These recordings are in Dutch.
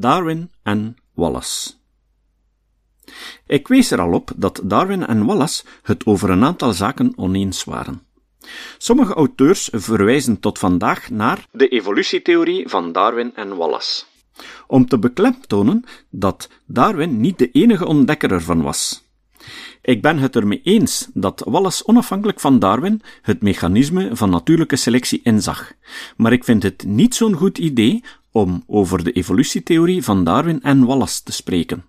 Darwin en Wallace. Ik wees er al op dat Darwin en Wallace het over een aantal zaken oneens waren. Sommige auteurs verwijzen tot vandaag naar de evolutietheorie van Darwin en Wallace, om te beklemtonen dat Darwin niet de enige ontdekker ervan was. Ik ben het ermee eens dat Wallace onafhankelijk van Darwin het mechanisme van natuurlijke selectie inzag, maar ik vind het niet zo'n goed idee om over de evolutietheorie van Darwin en Wallace te spreken.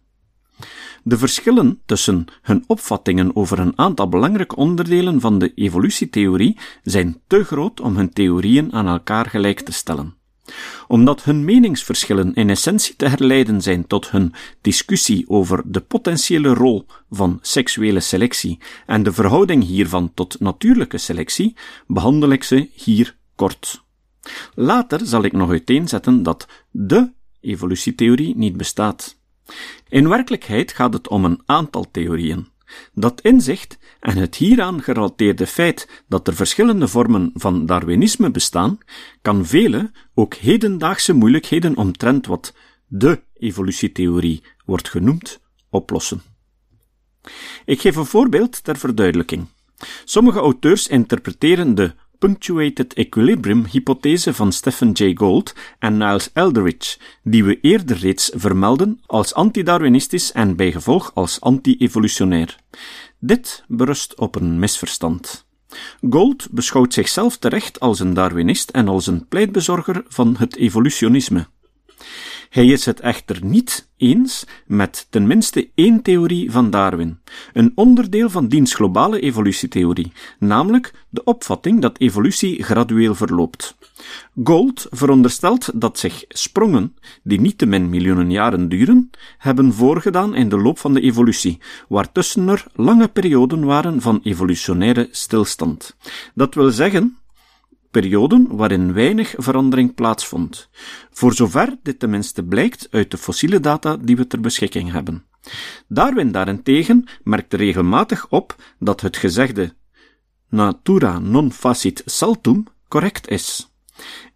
De verschillen tussen hun opvattingen over een aantal belangrijke onderdelen van de evolutietheorie zijn te groot om hun theorieën aan elkaar gelijk te stellen. Omdat hun meningsverschillen in essentie te herleiden zijn tot hun discussie over de potentiële rol van seksuele selectie en de verhouding hiervan tot natuurlijke selectie, behandel ik ze hier kort. Later zal ik nog uiteenzetten dat de evolutietheorie niet bestaat. In werkelijkheid gaat het om een aantal theorieën. Dat inzicht en het hieraan gerelateerde feit dat er verschillende vormen van Darwinisme bestaan, kan vele, ook hedendaagse moeilijkheden omtrent wat de evolutietheorie wordt genoemd, oplossen. Ik geef een voorbeeld ter verduidelijking. Sommige auteurs interpreteren de punctuated equilibrium hypothese van Stephen Jay Gould en Niles Eldredge, die we eerder reeds vermelden als anti-Darwinistisch en bijgevolg als anti-evolutionair. Dit berust op een misverstand. Gould beschouwt zichzelf terecht als een Darwinist en als een pleitbezorger van het evolutionisme. Hij is het echter niet eens met ten minste één theorie van Darwin, een onderdeel van diens globale evolutietheorie, namelijk de opvatting dat evolutie gradueel verloopt. Gold veronderstelt dat zich sprongen, die niet te min miljoenen jaren duren, hebben voorgedaan in de loop van de evolutie, waartussen er lange perioden waren van evolutionaire stilstand. Dat wil zeggen perioden waarin weinig verandering plaatsvond, voor zover dit tenminste blijkt uit de fossiele data die we ter beschikking hebben. Darwin daarentegen merkte regelmatig op dat het gezegde natura non facit saltum correct is.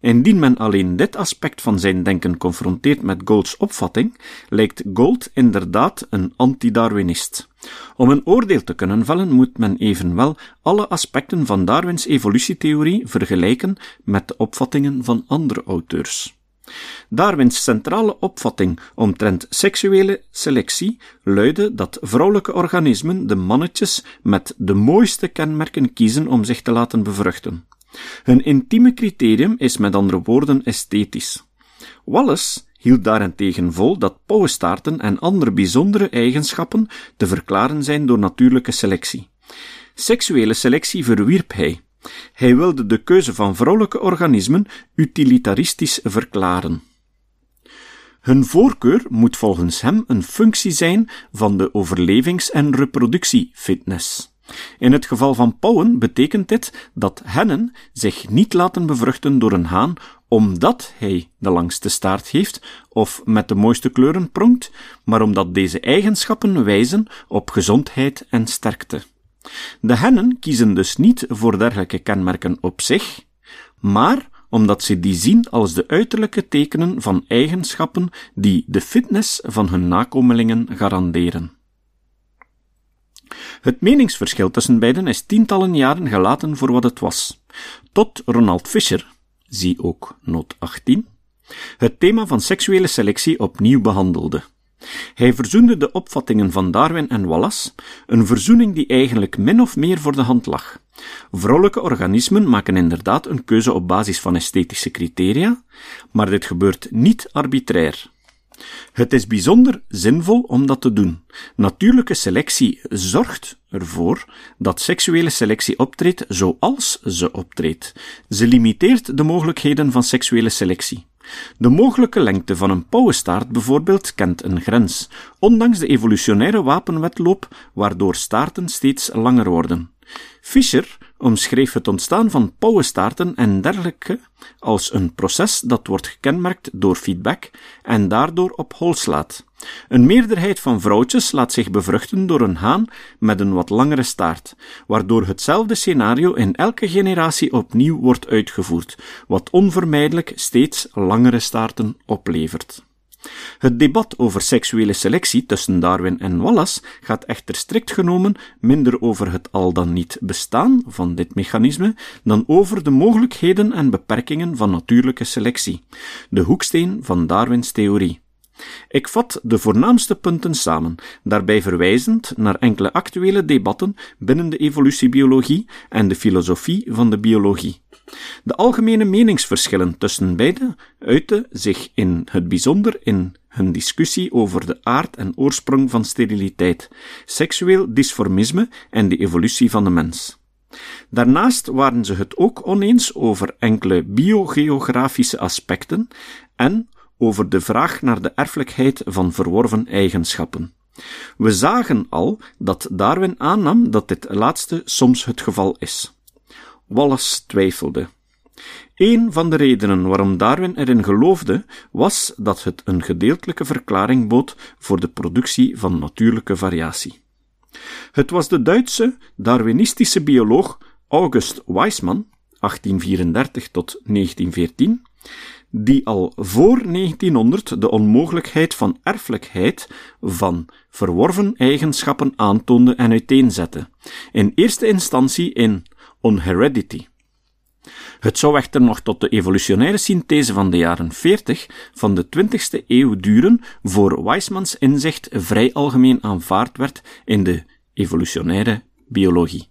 Indien men alleen dit aspect van zijn denken confronteert met Gold's opvatting, lijkt Gold inderdaad een anti-Darwinist. Om een oordeel te kunnen vellen moet men evenwel alle aspecten van Darwins evolutietheorie vergelijken met de opvattingen van andere auteurs. Darwins centrale opvatting omtrent seksuele selectie luidde dat vrouwelijke organismen de mannetjes met de mooiste kenmerken kiezen om zich te laten bevruchten. Hun intieme criterium is met andere woorden esthetisch. Wallace hield daarentegen vol dat pauwenstaarten en andere bijzondere eigenschappen te verklaren zijn door natuurlijke selectie. Seksuele selectie verwierp hij. Hij wilde de keuze van vrouwelijke organismen utilitaristisch verklaren. Hun voorkeur moet volgens hem een functie zijn van de overlevings- en reproductiefitness. In het geval van pauwen betekent dit dat hennen zich niet laten bevruchten door een haan omdat hij de langste staart heeft of met de mooiste kleuren pronkt, maar omdat deze eigenschappen wijzen op gezondheid en sterkte. De hennen kiezen dus niet voor dergelijke kenmerken op zich, maar omdat ze die zien als de uiterlijke tekenen van eigenschappen die de fitness van hun nakomelingen garanderen. Het meningsverschil tussen beiden is tientallen jaren gelaten voor wat het was, tot Ronald Fisher, zie ook noot 18, het thema van seksuele selectie opnieuw behandelde. Hij verzoende de opvattingen van Darwin en Wallace, een verzoening die eigenlijk min of meer voor de hand lag. Vrouwelijke organismen maken inderdaad een keuze op basis van esthetische criteria, maar dit gebeurt niet arbitrair. Het is bijzonder zinvol om dat te doen. Natuurlijke selectie zorgt ervoor dat seksuele selectie optreedt zoals ze optreedt. Ze limiteert de mogelijkheden van seksuele selectie. De mogelijke lengte van een pauwenstaart bijvoorbeeld kent een grens, ondanks de evolutionaire wapenwetloop waardoor staarten steeds langer worden. Fischer omschreef het ontstaan van pauwenstaarten en dergelijke als een proces dat wordt gekenmerkt door feedback en daardoor op hol slaat. Een meerderheid van vrouwtjes laat zich bevruchten door een haan met een wat langere staart, waardoor hetzelfde scenario in elke generatie opnieuw wordt uitgevoerd, wat onvermijdelijk steeds langere staarten oplevert. Het debat over seksuele selectie tussen Darwin en Wallace gaat echter strikt genomen minder over het al dan niet bestaan van dit mechanisme dan over de mogelijkheden en beperkingen van natuurlijke selectie, de hoeksteen van Darwins theorie. Ik vat de voornaamste punten samen, daarbij verwijzend naar enkele actuele debatten binnen de evolutiebiologie en de filosofie van de biologie. De algemene meningsverschillen tussen beiden uiten zich in het bijzonder in hun discussie over de aard en oorsprong van steriliteit, seksueel dysformisme en de evolutie van de mens. Daarnaast waren ze het ook oneens over enkele biogeografische aspecten en over de vraag naar de erfelijkheid van verworven eigenschappen. We zagen al dat Darwin aannam dat dit laatste soms het geval is. Wallace twijfelde. Een van de redenen waarom Darwin erin geloofde, was dat het een gedeeltelijke verklaring bood voor de productie van natuurlijke variatie. Het was de Duitse Darwinistische bioloog August Weismann, 1834 tot 1914, die al voor 1900 de onmogelijkheid van erfelijkheid van verworven eigenschappen aantoonde en uiteenzette, in eerste instantie in On Heredity. Het zou echter nog tot de evolutionaire synthese van de jaren 40 van de 20ste eeuw duren voor Weismans inzicht vrij algemeen aanvaard werd in de evolutionaire biologie.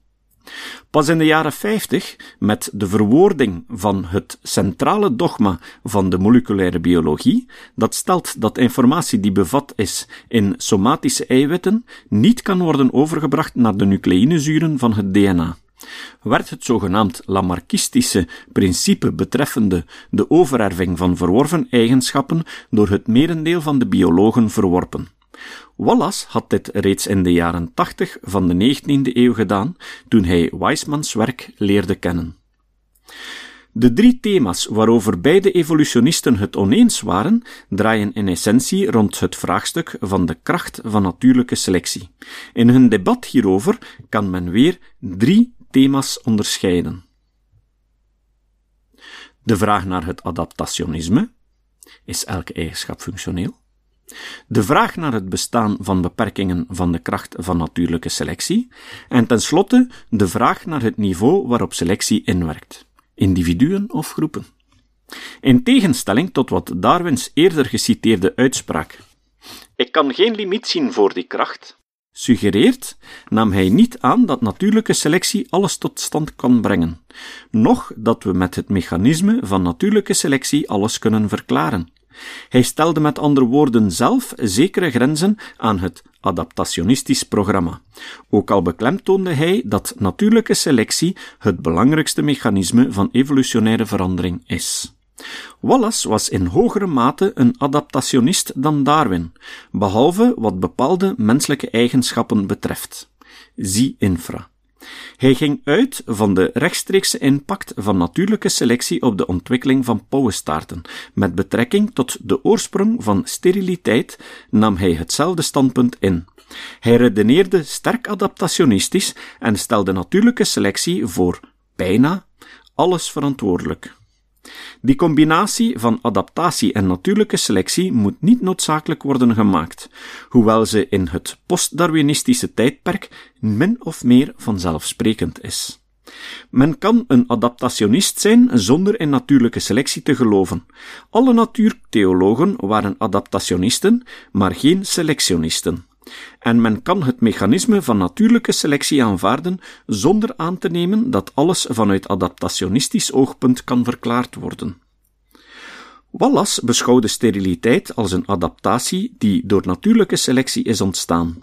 Pas in de jaren 50, met de verwoording van het centrale dogma van de moleculaire biologie, dat stelt dat informatie die bevat is in somatische eiwitten niet kan worden overgebracht naar de nucleïnezuren van het DNA werd het zogenaamd Lamarckistische principe betreffende de overerving van verworven eigenschappen door het merendeel van de biologen verworpen. Wallace had dit reeds in de jaren 80 van de 19e eeuw gedaan, toen hij Weismans werk leerde kennen. De drie thema's waarover beide evolutionisten het oneens waren, draaien in essentie rond het vraagstuk van de kracht van natuurlijke selectie. In hun debat hierover kan men weer drie thema's onderscheiden. De vraag naar het adaptationisme. Is elke eigenschap functioneel? De vraag naar het bestaan van beperkingen van de kracht van natuurlijke selectie. En tenslotte de vraag naar het niveau waarop selectie inwerkt. Individuen of groepen. In tegenstelling tot wat Darwins eerder geciteerde uitspraak. Ik kan geen limiet zien voor die kracht, suggereert, nam hij niet aan dat natuurlijke selectie alles tot stand kan brengen, noch dat we met het mechanisme van natuurlijke selectie alles kunnen verklaren. Hij stelde met andere woorden zelf zekere grenzen aan het adaptationistisch programma. Ook al beklemtoonde hij dat natuurlijke selectie het belangrijkste mechanisme van evolutionaire verandering is. Wallace was in hogere mate een adaptationist dan Darwin, behalve wat bepaalde menselijke eigenschappen betreft. Zie infra. Hij ging uit van de rechtstreekse impact van natuurlijke selectie op de ontwikkeling van pauwenstaarten. Met betrekking tot de oorsprong van steriliteit nam hij hetzelfde standpunt in. Hij redeneerde sterk adaptationistisch en stelde natuurlijke selectie voor bijna alles verantwoordelijk. Die combinatie van adaptatie en natuurlijke selectie moet niet noodzakelijk worden gemaakt, hoewel ze in het postdarwinistische tijdperk min of meer vanzelfsprekend is. Men kan een adaptationist zijn zonder in natuurlijke selectie te geloven. Alle natuurtheologen waren adaptationisten, maar geen selectionisten en men kan het mechanisme van natuurlijke selectie aanvaarden zonder aan te nemen dat alles vanuit adaptationistisch oogpunt kan verklaard worden. Wallace beschouwde steriliteit als een adaptatie die door natuurlijke selectie is ontstaan.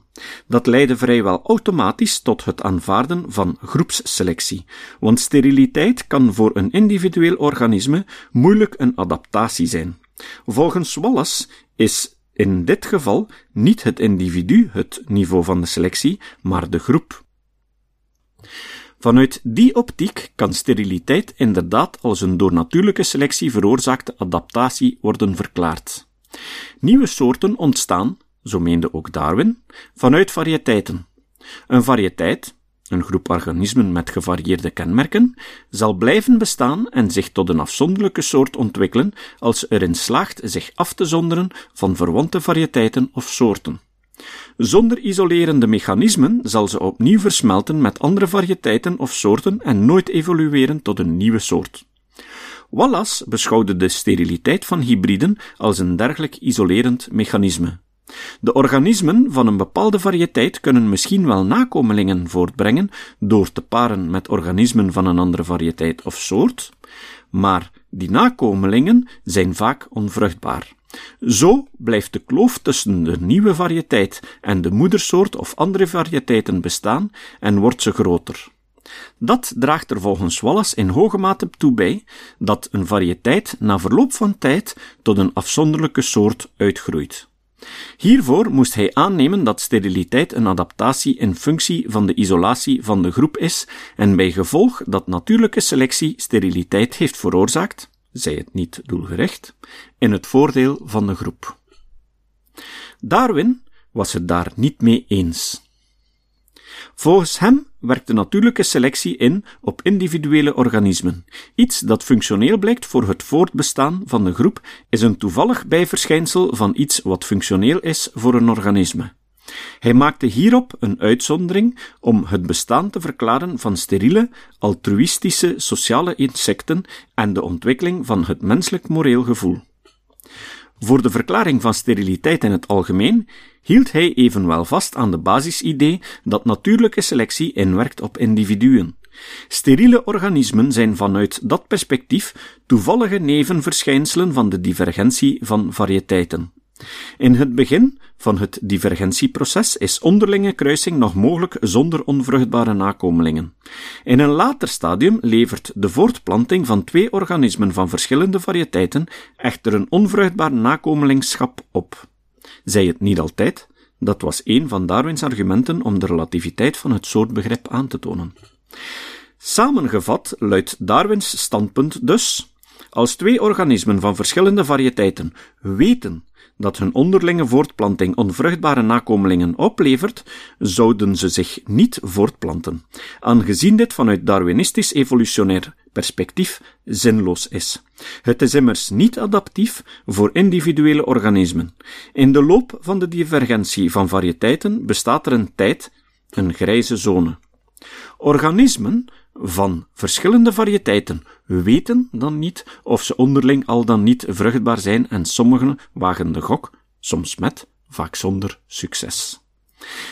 Dat leidde vrijwel automatisch tot het aanvaarden van groepsselectie, want steriliteit kan voor een individueel organisme moeilijk een adaptatie zijn. Volgens Wallace is in dit geval niet het individu het niveau van de selectie, maar de groep. Vanuit die optiek kan steriliteit inderdaad als een door natuurlijke selectie veroorzaakte adaptatie worden verklaard. Nieuwe soorten ontstaan, zo meende ook Darwin, vanuit variëteiten. Een variëteit, een groep organismen met gevarieerde kenmerken, zal blijven bestaan en zich tot een afzonderlijke soort ontwikkelen als erin slaagt zich af te zonderen van verwante variëteiten of soorten. Zonder isolerende mechanismen zal ze opnieuw versmelten met andere variëteiten of soorten en nooit evolueren tot een nieuwe soort. Wallace beschouwde de steriliteit van hybriden als een dergelijk isolerend mechanisme. De organismen van een bepaalde variëteit kunnen misschien wel nakomelingen voortbrengen door te paren met organismen van een andere variëteit of soort, maar die nakomelingen zijn vaak onvruchtbaar. Zo blijft de kloof tussen de nieuwe variëteit en de moedersoort of andere variëteiten bestaan en wordt ze groter. Dat draagt er volgens Wallace in hoge mate toe bij dat een variëteit na verloop van tijd tot een afzonderlijke soort uitgroeit. Hiervoor moest hij aannemen dat steriliteit een adaptatie in functie van de isolatie van de groep is en bij gevolg dat natuurlijke selectie steriliteit heeft veroorzaakt, zij het niet doelgericht, in het voordeel van de groep. Darwin was het daar niet mee eens. Volgens hem werkt de natuurlijke selectie in op individuele organismen. Iets dat functioneel blijkt voor het voortbestaan van de groep is een toevallig bijverschijnsel van iets wat functioneel is voor een organisme. Hij maakte hierop een uitzondering om het bestaan te verklaren van steriele, altruïstische sociale insecten en de ontwikkeling van het menselijk moreel gevoel. Voor de verklaring van steriliteit in het algemeen hield hij evenwel vast aan de basisidee dat natuurlijke selectie inwerkt op individuen. Steriele organismen zijn vanuit dat perspectief toevallige nevenverschijnselen van de divergentie van variëteiten. In het begin van het divergentieproces is onderlinge kruising nog mogelijk zonder onvruchtbare nakomelingen. In een later stadium levert de voortplanting van twee organismen van verschillende variëteiten echter een onvruchtbaar nakomelingschap op. Zij het niet altijd, dat was een van Darwins argumenten om de relativiteit van het soortbegrip aan te tonen. Samengevat luidt Darwins standpunt dus: als twee organismen van verschillende variëteiten weten dat hun onderlinge voortplanting onvruchtbare nakomelingen oplevert, zouden ze zich niet voortplanten, aangezien dit vanuit Darwinistisch evolutionair perspectief zinloos is. Het is immers niet adaptief voor individuele organismen. In de loop van de divergentie van variëteiten bestaat er een tijd, een grijze zone. Organismen van verschillende variëteiten weten dan niet of ze onderling al dan niet vruchtbaar zijn en sommigen wagen de gok, soms met, vaak zonder succes.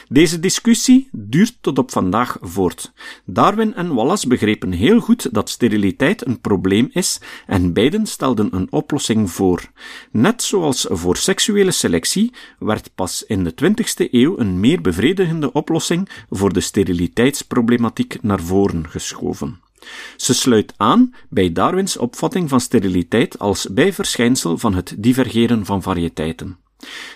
Deze discussie duurt tot op vandaag voort. Darwin en Wallace begrepen heel goed dat steriliteit een probleem is en beiden stelden een oplossing voor. Net zoals voor seksuele selectie werd pas in de 20ste eeuw een meer bevredigende oplossing voor de steriliteitsproblematiek naar voren geschoven. Ze sluit aan bij Darwins opvatting van steriliteit als bijverschijnsel van het divergeren van variëteiten.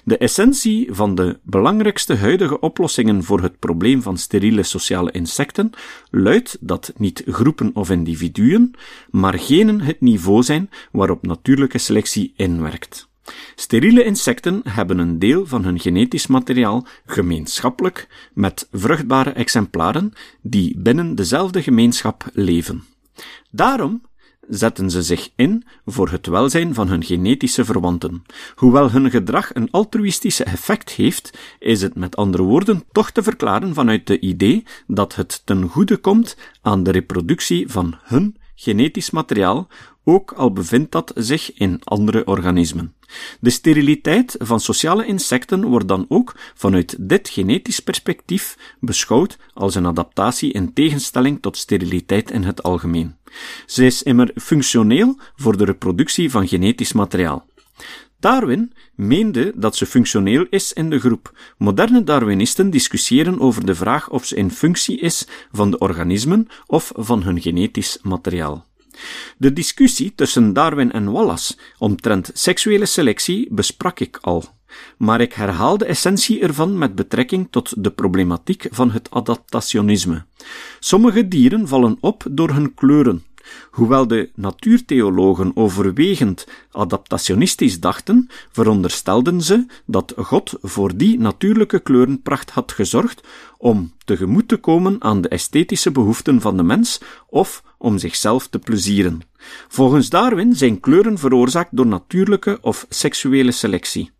De essentie van de belangrijkste huidige oplossingen voor het probleem van steriele sociale insecten luidt dat niet groepen of individuen, maar genen het niveau zijn waarop natuurlijke selectie inwerkt. Steriele insecten hebben een deel van hun genetisch materiaal gemeenschappelijk met vruchtbare exemplaren die binnen dezelfde gemeenschap leven. Daarom zetten ze zich in voor het welzijn van hun genetische verwanten. Hoewel hun gedrag een altruïstische effect heeft, is het met andere woorden toch te verklaren vanuit de idee dat het ten goede komt aan de reproductie van hun genetisch materiaal, ook al bevindt dat zich in andere organismen. De steriliteit van sociale insecten wordt dan ook vanuit dit genetisch perspectief beschouwd als een adaptatie in tegenstelling tot steriliteit in het algemeen. Ze is immer functioneel voor de reproductie van genetisch materiaal. Darwin meende dat ze functioneel is in de groep. Moderne Darwinisten discussiëren over de vraag of ze in functie is van de organismen of van hun genetisch materiaal. De discussie tussen Darwin en Wallace omtrent seksuele selectie besprak ik al, maar ik herhaal de essentie ervan met betrekking tot de problematiek van het adaptationisme. Sommige dieren vallen op door hun kleuren, Hoewel de natuurtheologen overwegend adaptationistisch dachten, veronderstelden ze dat God voor die natuurlijke kleurenpracht had gezorgd om tegemoet te komen aan de esthetische behoeften van de mens of om zichzelf te plezieren. Volgens Darwin zijn kleuren veroorzaakt door natuurlijke of seksuele selectie.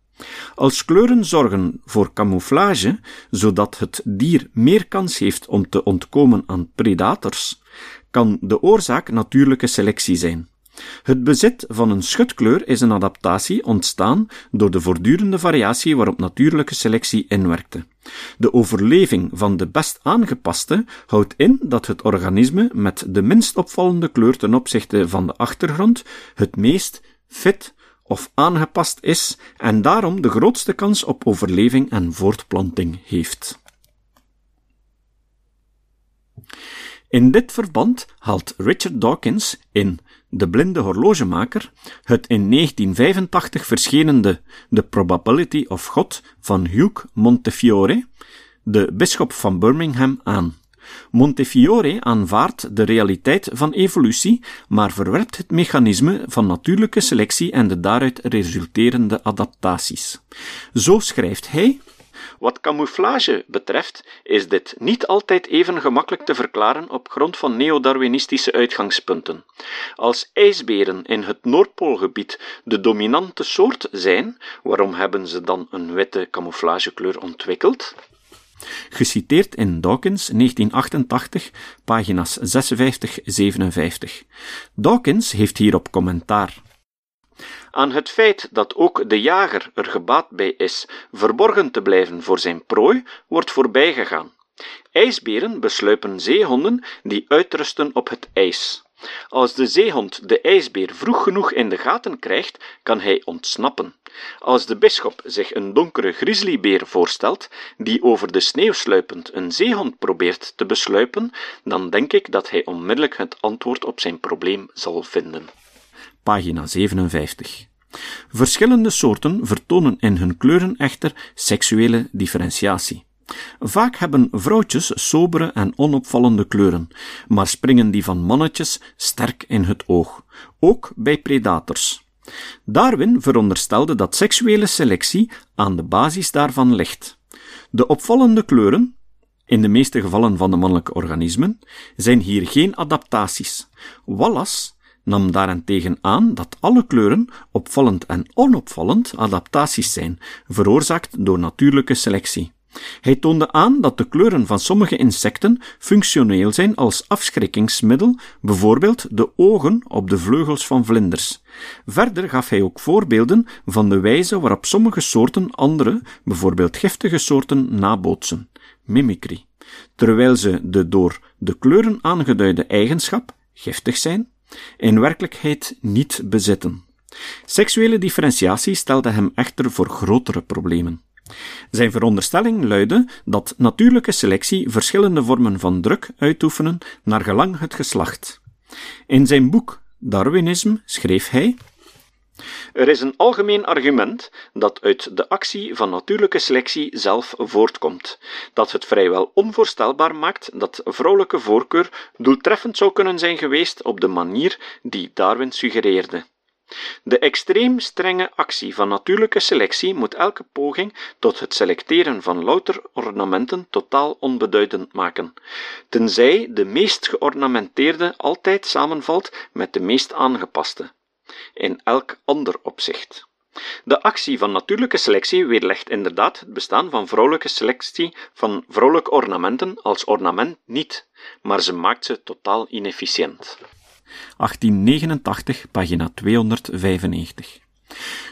Als kleuren zorgen voor camouflage, zodat het dier meer kans heeft om te ontkomen aan predators, kan de oorzaak natuurlijke selectie zijn. Het bezit van een schutkleur is een adaptatie ontstaan door de voortdurende variatie waarop natuurlijke selectie inwerkte. De overleving van de best aangepaste houdt in dat het organisme met de minst opvallende kleur ten opzichte van de achtergrond het meest fit of aangepast is en daarom de grootste kans op overleving en voortplanting heeft. In dit verband haalt Richard Dawkins in De blinde horlogemaker het in 1985 verschenende The Probability of God van Hugh Montefiore, de bisschop van Birmingham, aan. Montefiore aanvaardt de realiteit van evolutie, maar verwerpt het mechanisme van natuurlijke selectie en de daaruit resulterende adaptaties. Zo schrijft hij wat camouflage betreft, is dit niet altijd even gemakkelijk te verklaren op grond van neodarwinistische uitgangspunten. Als ijsberen in het Noordpoolgebied de dominante soort zijn, waarom hebben ze dan een witte camouflagekleur ontwikkeld? Geciteerd in Dawkins 1988, pagina's 56-57. Dawkins heeft hierop commentaar. Aan het feit dat ook de jager er gebaat bij is verborgen te blijven voor zijn prooi, wordt voorbijgegaan. IJsberen besluipen zeehonden die uitrusten op het ijs. Als de zeehond de ijsbeer vroeg genoeg in de gaten krijgt, kan hij ontsnappen. Als de bisschop zich een donkere grizzlybeer voorstelt, die over de sneeuw sluipend een zeehond probeert te besluipen, dan denk ik dat hij onmiddellijk het antwoord op zijn probleem zal vinden. Pagina 57. Verschillende soorten vertonen in hun kleuren echter seksuele differentiatie. Vaak hebben vrouwtjes sobere en onopvallende kleuren, maar springen die van mannetjes sterk in het oog, ook bij predators. Darwin veronderstelde dat seksuele selectie aan de basis daarvan ligt. De opvallende kleuren, in de meeste gevallen van de mannelijke organismen, zijn hier geen adaptaties. Wallace nam daarentegen aan dat alle kleuren, opvallend en onopvallend, adaptaties zijn, veroorzaakt door natuurlijke selectie. Hij toonde aan dat de kleuren van sommige insecten functioneel zijn als afschrikkingsmiddel, bijvoorbeeld de ogen op de vleugels van vlinders. Verder gaf hij ook voorbeelden van de wijze waarop sommige soorten andere, bijvoorbeeld giftige soorten, nabootsen, mimicry, terwijl ze de door de kleuren aangeduide eigenschap, giftig zijn, in werkelijkheid niet bezitten. Seksuele differentiatie stelde hem echter voor grotere problemen. Zijn veronderstelling luidde dat natuurlijke selectie verschillende vormen van druk uitoefenen naar gelang het geslacht. In zijn boek Darwinisme schreef hij er is een algemeen argument dat uit de actie van natuurlijke selectie zelf voortkomt, dat het vrijwel onvoorstelbaar maakt dat vrouwelijke voorkeur doeltreffend zou kunnen zijn geweest op de manier die Darwin suggereerde. De extreem strenge actie van natuurlijke selectie moet elke poging tot het selecteren van louter ornamenten totaal onbeduidend maken, tenzij de meest geornamenteerde altijd samenvalt met de meest aangepaste in elk ander opzicht. De actie van natuurlijke selectie weerlegt inderdaad het bestaan van vrouwelijke selectie van vrouwelijke ornamenten als ornament niet, maar ze maakt ze totaal inefficiënt. 1889, pagina 295.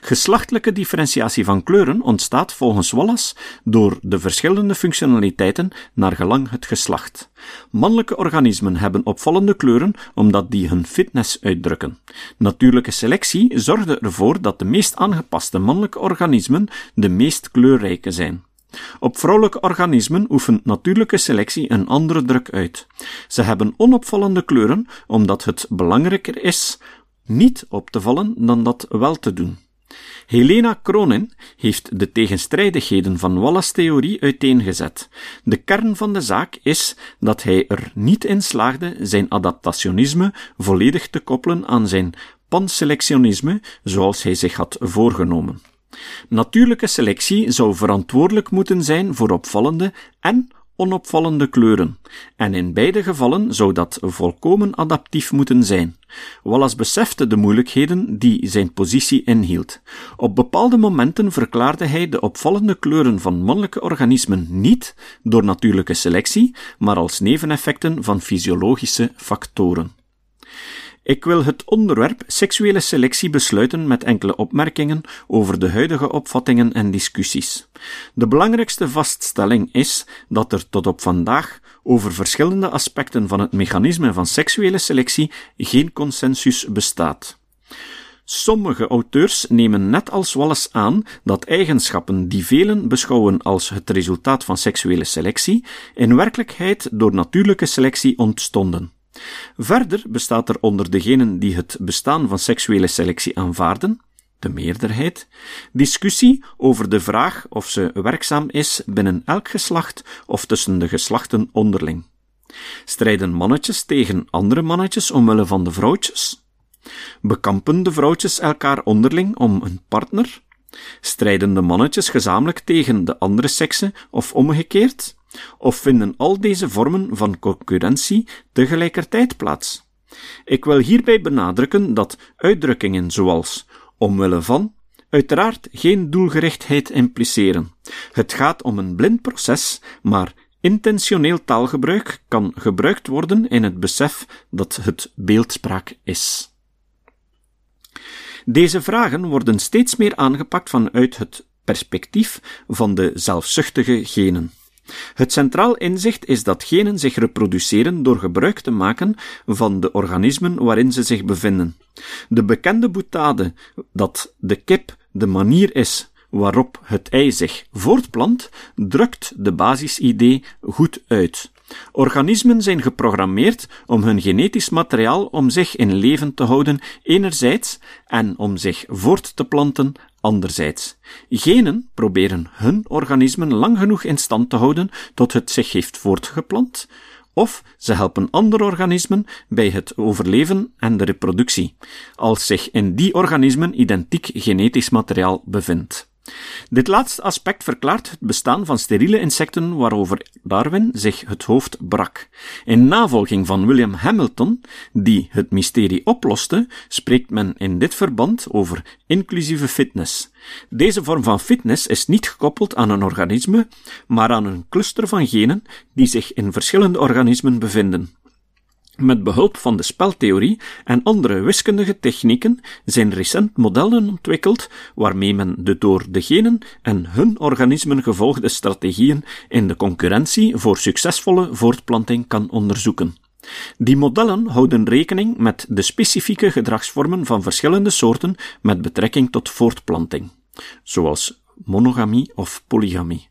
Geslachtelijke differentiatie van kleuren ontstaat volgens Wallace door de verschillende functionaliteiten naar gelang het geslacht. Mannelijke organismen hebben opvallende kleuren omdat die hun fitness uitdrukken. Natuurlijke selectie zorgde ervoor dat de meest aangepaste mannelijke organismen de meest kleurrijke zijn. Op vrouwelijke organismen oefent natuurlijke selectie een andere druk uit. Ze hebben onopvallende kleuren omdat het belangrijker is niet op te vallen dan dat wel te doen. Helena Cronin heeft de tegenstrijdigheden van Wallace' theorie uiteengezet. De kern van de zaak is dat hij er niet in slaagde zijn adaptationisme volledig te koppelen aan zijn panselectionisme, zoals hij zich had voorgenomen. Natuurlijke selectie zou verantwoordelijk moeten zijn voor opvallende en onopvallende kleuren, en in beide gevallen zou dat volkomen adaptief moeten zijn. Wallace besefte de moeilijkheden die zijn positie inhield. Op bepaalde momenten verklaarde hij de opvallende kleuren van mannelijke organismen niet door natuurlijke selectie, maar als neveneffecten van fysiologische factoren. Ik wil het onderwerp seksuele selectie besluiten met enkele opmerkingen over de huidige opvattingen en discussies. De belangrijkste vaststelling is dat er tot op vandaag over verschillende aspecten van het mechanisme van seksuele selectie geen consensus bestaat. Sommige auteurs nemen net als Wallace aan dat eigenschappen die velen beschouwen als het resultaat van seksuele selectie, in werkelijkheid door natuurlijke selectie ontstonden. Verder bestaat er onder degenen die het bestaan van seksuele selectie aanvaarden, de meerderheid, discussie over de vraag of ze werkzaam is binnen elk geslacht of tussen de geslachten onderling. Strijden mannetjes tegen andere mannetjes omwille van de vrouwtjes? Bekampen de vrouwtjes elkaar onderling om een partner? Strijden de mannetjes gezamenlijk tegen de andere sekse of omgekeerd? Of vinden al deze vormen van concurrentie tegelijkertijd plaats? Ik wil hierbij benadrukken dat uitdrukkingen zoals omwille van uiteraard geen doelgerichtheid impliceren. Het gaat om een blind proces, maar intentioneel taalgebruik kan gebruikt worden in het besef dat het beeldspraak is. Deze vragen worden steeds meer aangepakt vanuit het perspectief van de zelfzuchtige genen. Het centraal inzicht is dat genen zich reproduceren door gebruik te maken van de organismen waarin ze zich bevinden. De bekende boetade dat de kip de manier is waarop het ei zich voortplant, drukt de basisidee goed uit. Organismen zijn geprogrammeerd om hun genetisch materiaal om zich in leven te houden enerzijds en om zich voort te planten anderzijds. Genen proberen hun organismen lang genoeg in stand te houden tot het zich heeft voortgeplant, of ze helpen andere organismen bij het overleven en de reproductie, als zich in die organismen identiek genetisch materiaal bevindt. Dit laatste aspect verklaart het bestaan van steriele insecten waarover Darwin zich het hoofd brak. In navolging van William Hamilton, die het mysterie oploste, spreekt men in dit verband over inclusieve fitness. Deze vorm van fitness is niet gekoppeld aan een organisme, maar aan een cluster van genen die zich in verschillende organismen bevinden. Met behulp van de speltheorie en andere wiskundige technieken zijn recent modellen ontwikkeld waarmee men de door de genen en hun organismen gevolgde strategieën in de concurrentie voor succesvolle voortplanting kan onderzoeken. Die modellen houden rekening met de specifieke gedragsvormen van verschillende soorten met betrekking tot voortplanting, zoals monogamie of polygamie.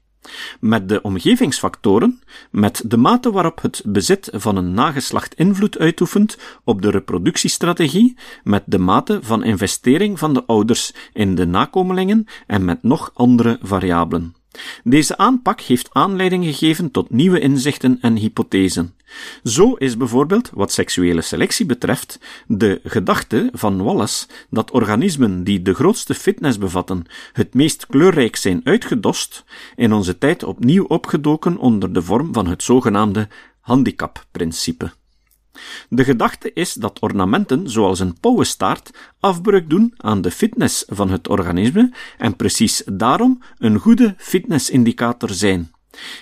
Met de omgevingsfactoren, met de mate waarop het bezit van een nageslacht invloed uitoefent op de reproductiestrategie, met de mate van investering van de ouders in de nakomelingen en met nog andere variabelen. Deze aanpak heeft aanleiding gegeven tot nieuwe inzichten en hypothesen. Zo is bijvoorbeeld, wat seksuele selectie betreft, de gedachte van Wallace dat organismen die de grootste fitness bevatten het meest kleurrijk zijn uitgedost, in onze tijd opnieuw opgedoken onder de vorm van het zogenaamde handicapprincipe. De gedachte is dat ornamenten zoals een pauwenstaart afbreuk doen aan de fitness van het organisme en precies daarom een goede fitnessindicator zijn.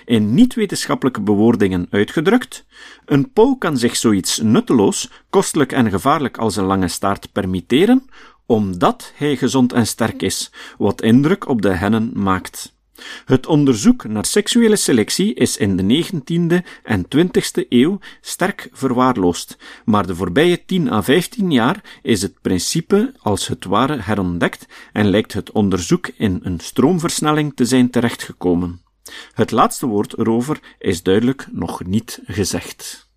In niet-wetenschappelijke bewoordingen uitgedrukt, een pauw kan zich zoiets nutteloos, kostelijk en gevaarlijk als een lange staart permitteren, omdat hij gezond en sterk is, wat indruk op de hennen maakt. Het onderzoek naar seksuele selectie is in de 19e en 20e eeuw sterk verwaarloosd, maar de voorbije 10 à 15 jaar is het principe als het ware herontdekt en lijkt het onderzoek in een stroomversnelling te zijn terechtgekomen. Het laatste woord erover is duidelijk nog niet gezegd.